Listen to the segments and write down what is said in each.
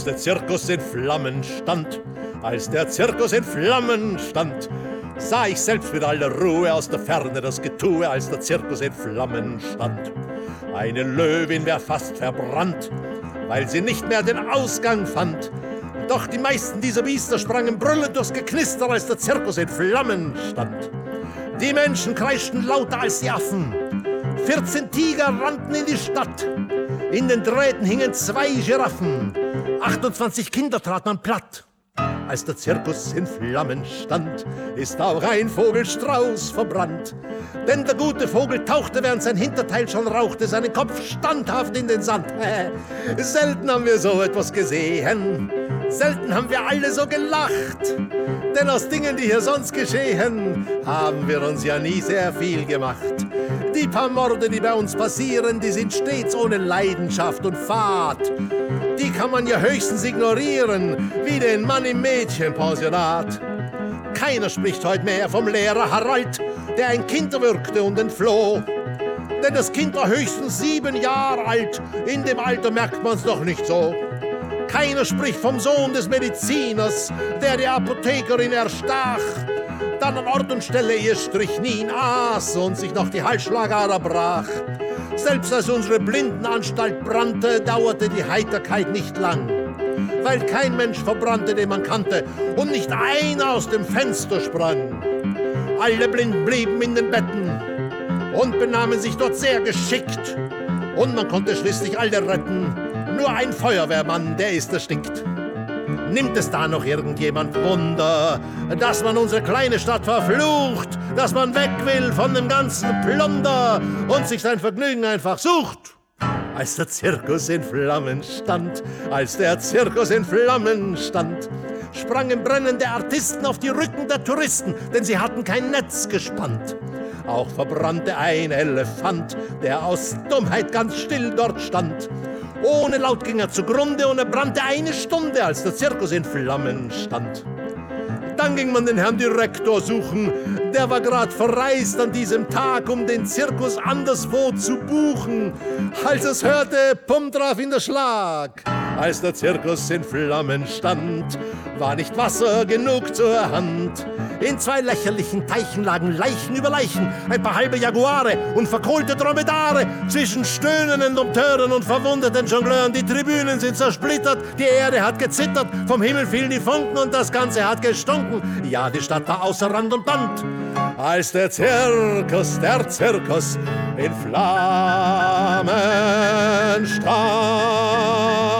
Als der Zirkus in Flammen stand, als der Zirkus in Flammen stand, sah ich selbst mit aller Ruhe aus der Ferne das Getue, als der Zirkus in Flammen stand. Eine Löwin wär fast verbrannt, weil sie nicht mehr den Ausgang fand. Doch die meisten dieser Biester sprangen brüllend durchs Geknister, als der Zirkus in Flammen stand. Die Menschen kreischten lauter als die Affen. 14 Tiger rannten in die Stadt. In den Drähten hingen zwei Giraffen. 28 Kinder trat man platt. Als der Zirkus in Flammen stand, ist auch ein Vogelstrauß verbrannt. Denn der gute Vogel tauchte, während sein Hinterteil schon rauchte, seinen Kopf standhaft in den Sand. Selten haben wir so etwas gesehen. Selten haben wir alle so gelacht. Denn aus Dingen, die hier sonst geschehen, haben wir uns ja nie sehr viel gemacht. Die paar Morde, die bei uns passieren, die sind stets ohne Leidenschaft und Fahrt. Die kann man ja höchstens ignorieren, wie den Mann im Mädchenpensionat. Keiner spricht heute mehr vom Lehrer Harald, der ein Kind erwürgte und entfloh. Denn das Kind war höchstens sieben Jahre alt, in dem Alter merkt man's doch nicht so. Keiner spricht vom Sohn des Mediziners, der die Apothekerin erstach, dann an Ort und Stelle ihr Strychnin aß und sich noch die Halsschlagader brach. Selbst als unsere Blindenanstalt brannte, dauerte die Heiterkeit nicht lang, weil kein Mensch verbrannte, den man kannte, und nicht einer aus dem Fenster sprang. Alle Blinden blieben in den Betten und benahmen sich dort sehr geschickt, und man konnte schließlich alle retten, nur ein Feuerwehrmann, der ist erstickt. Nimmt es da noch irgendjemand Wunder, dass man unsere kleine Stadt verflucht, dass man weg will von dem ganzen Plunder und sich sein Vergnügen einfach sucht? Als der Zirkus in Flammen stand, als der Zirkus in Flammen stand, sprangen brennende Artisten auf die Rücken der Touristen, denn sie hatten kein Netz gespannt. Auch verbrannte ein Elefant, der aus Dummheit ganz still dort stand. Ohne Laut ging er zugrunde und er brannte eine Stunde, als der Zirkus in Flammen stand. Dann ging man den Herrn Direktor suchen, der war grad verreist an diesem Tag, um den Zirkus anderswo zu buchen. Als es hörte, pum traf ihn der Schlag. Als der Zirkus in Flammen stand, war nicht Wasser genug zur Hand. In zwei lächerlichen Teichen lagen Leichen über Leichen, ein paar halbe Jaguare und verkohlte Dromedare. Zwischen stöhnenden Dompteuren und verwundeten Jongleuren, die Tribünen sind zersplittert, die Erde hat gezittert, vom Himmel fielen die Funken und das Ganze hat gestunken. Ja, die Stadt war außer Rand und Band. Als der Zirkus, der Zirkus in Flammen stand.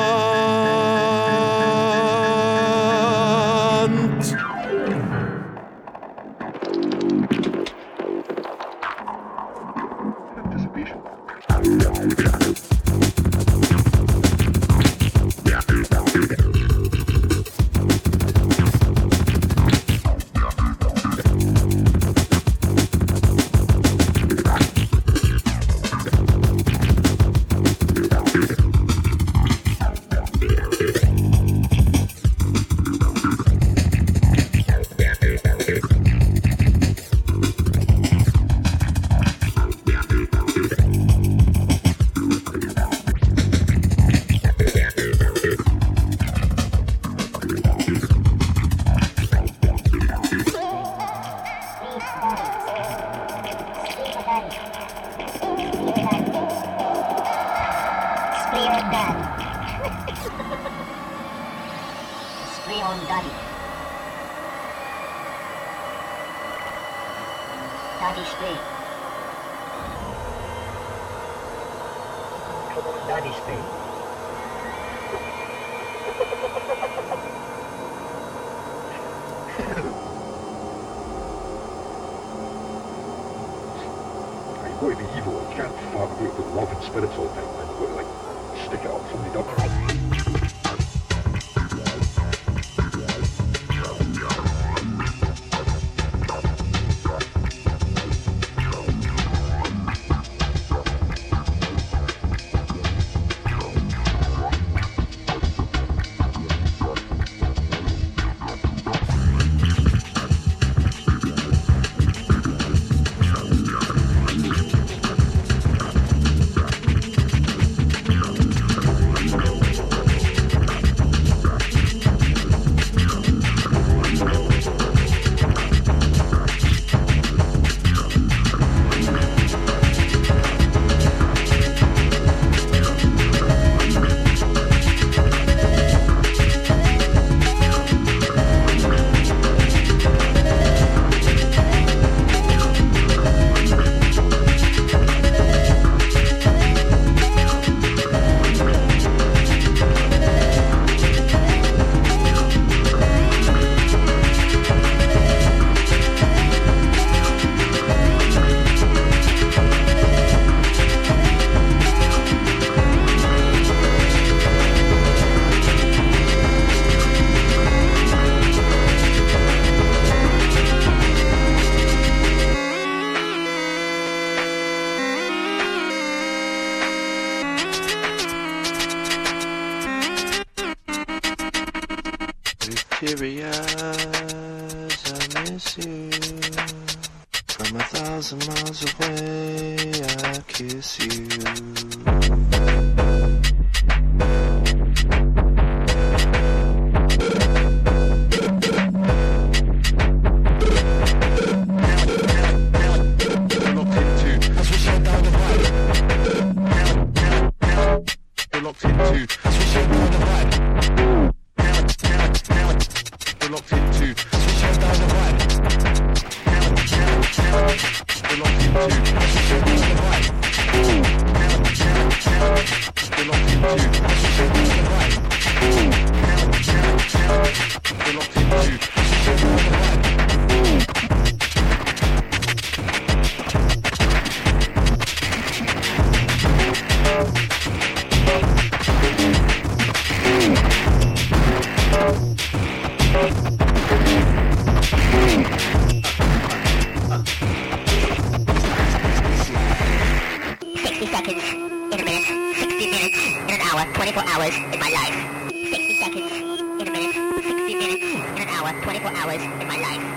hour, 24 hours in my life. 60 seconds in a minute, 60 minutes in an hour, 24 hours in my life.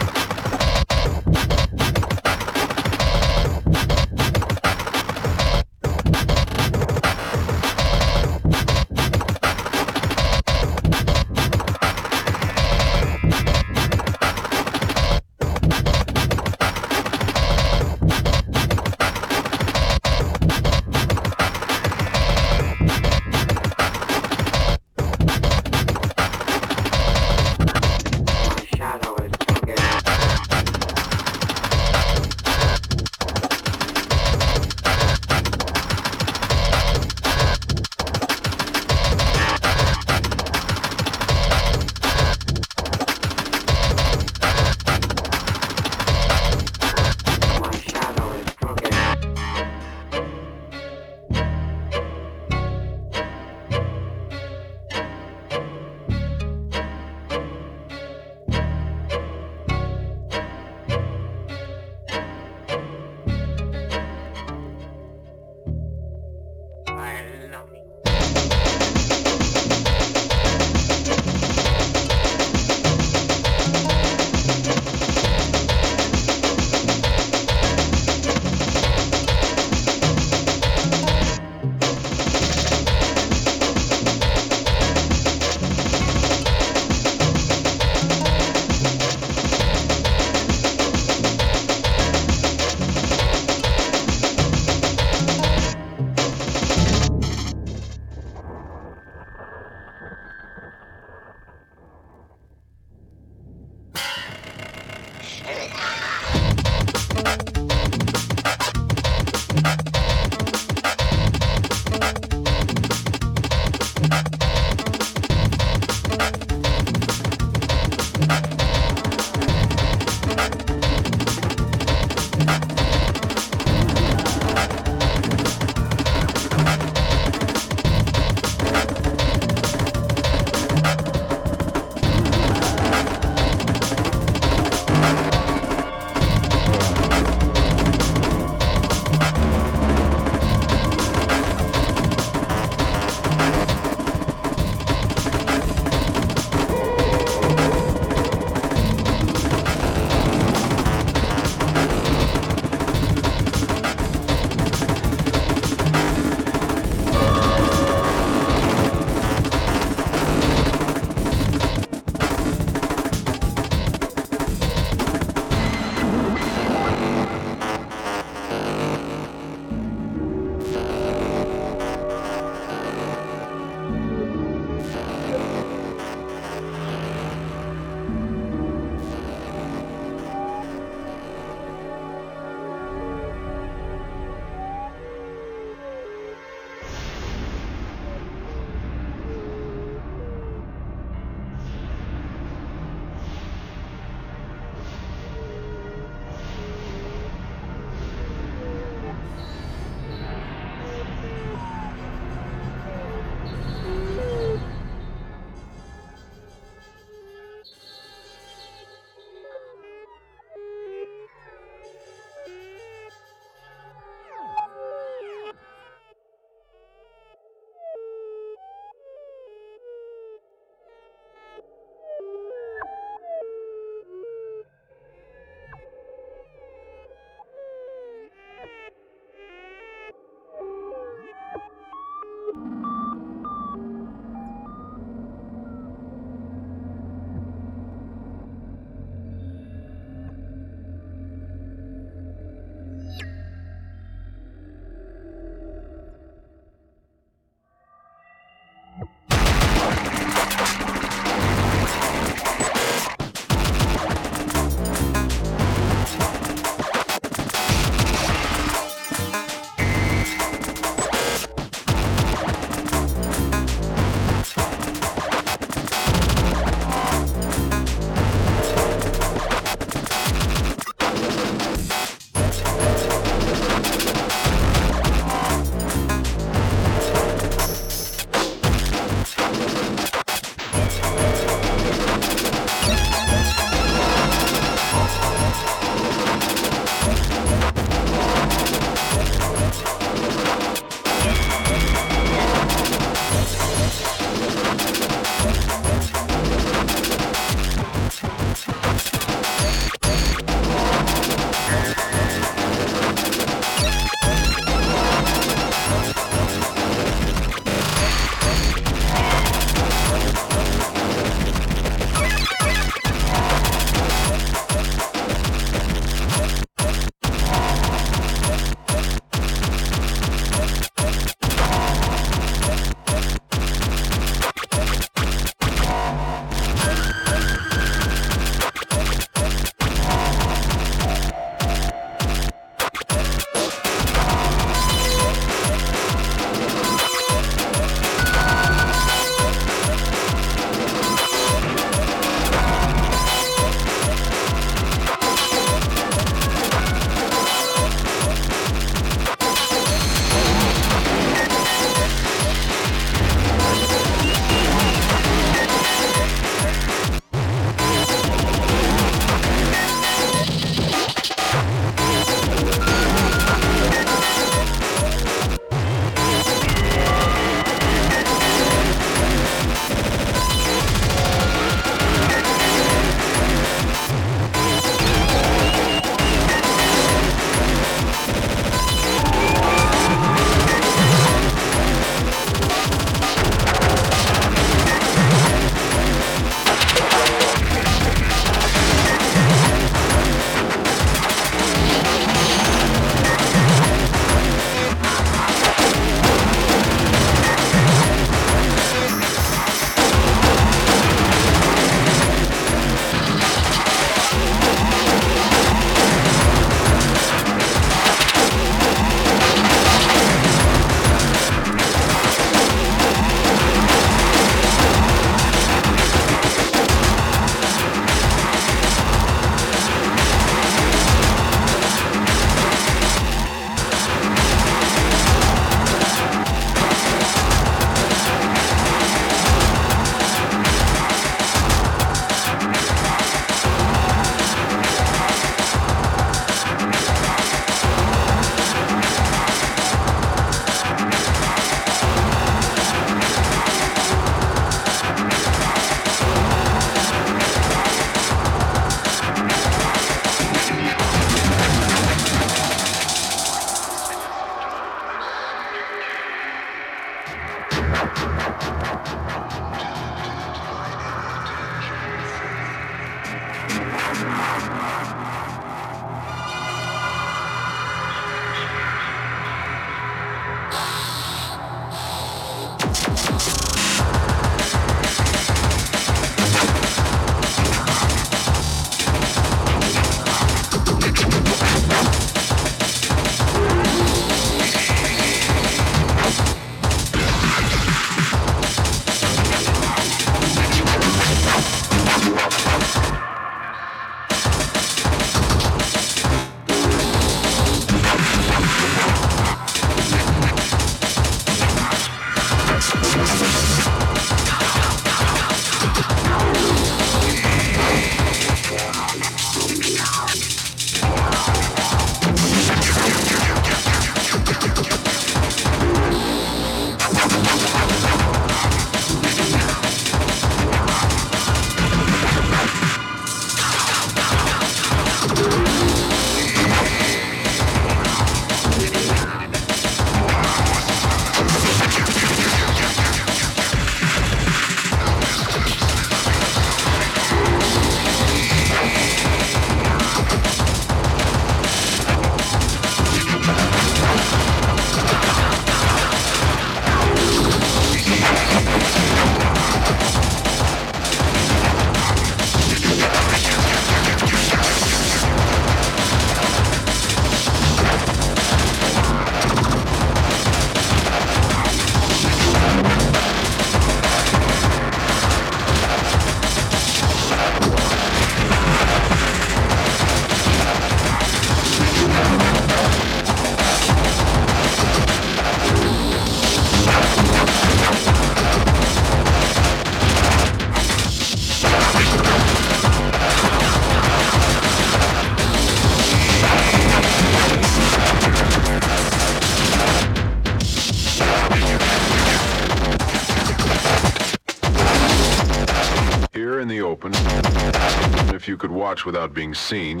Without being seen.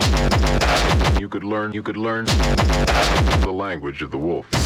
You could learn, you could learn the language of the wolf.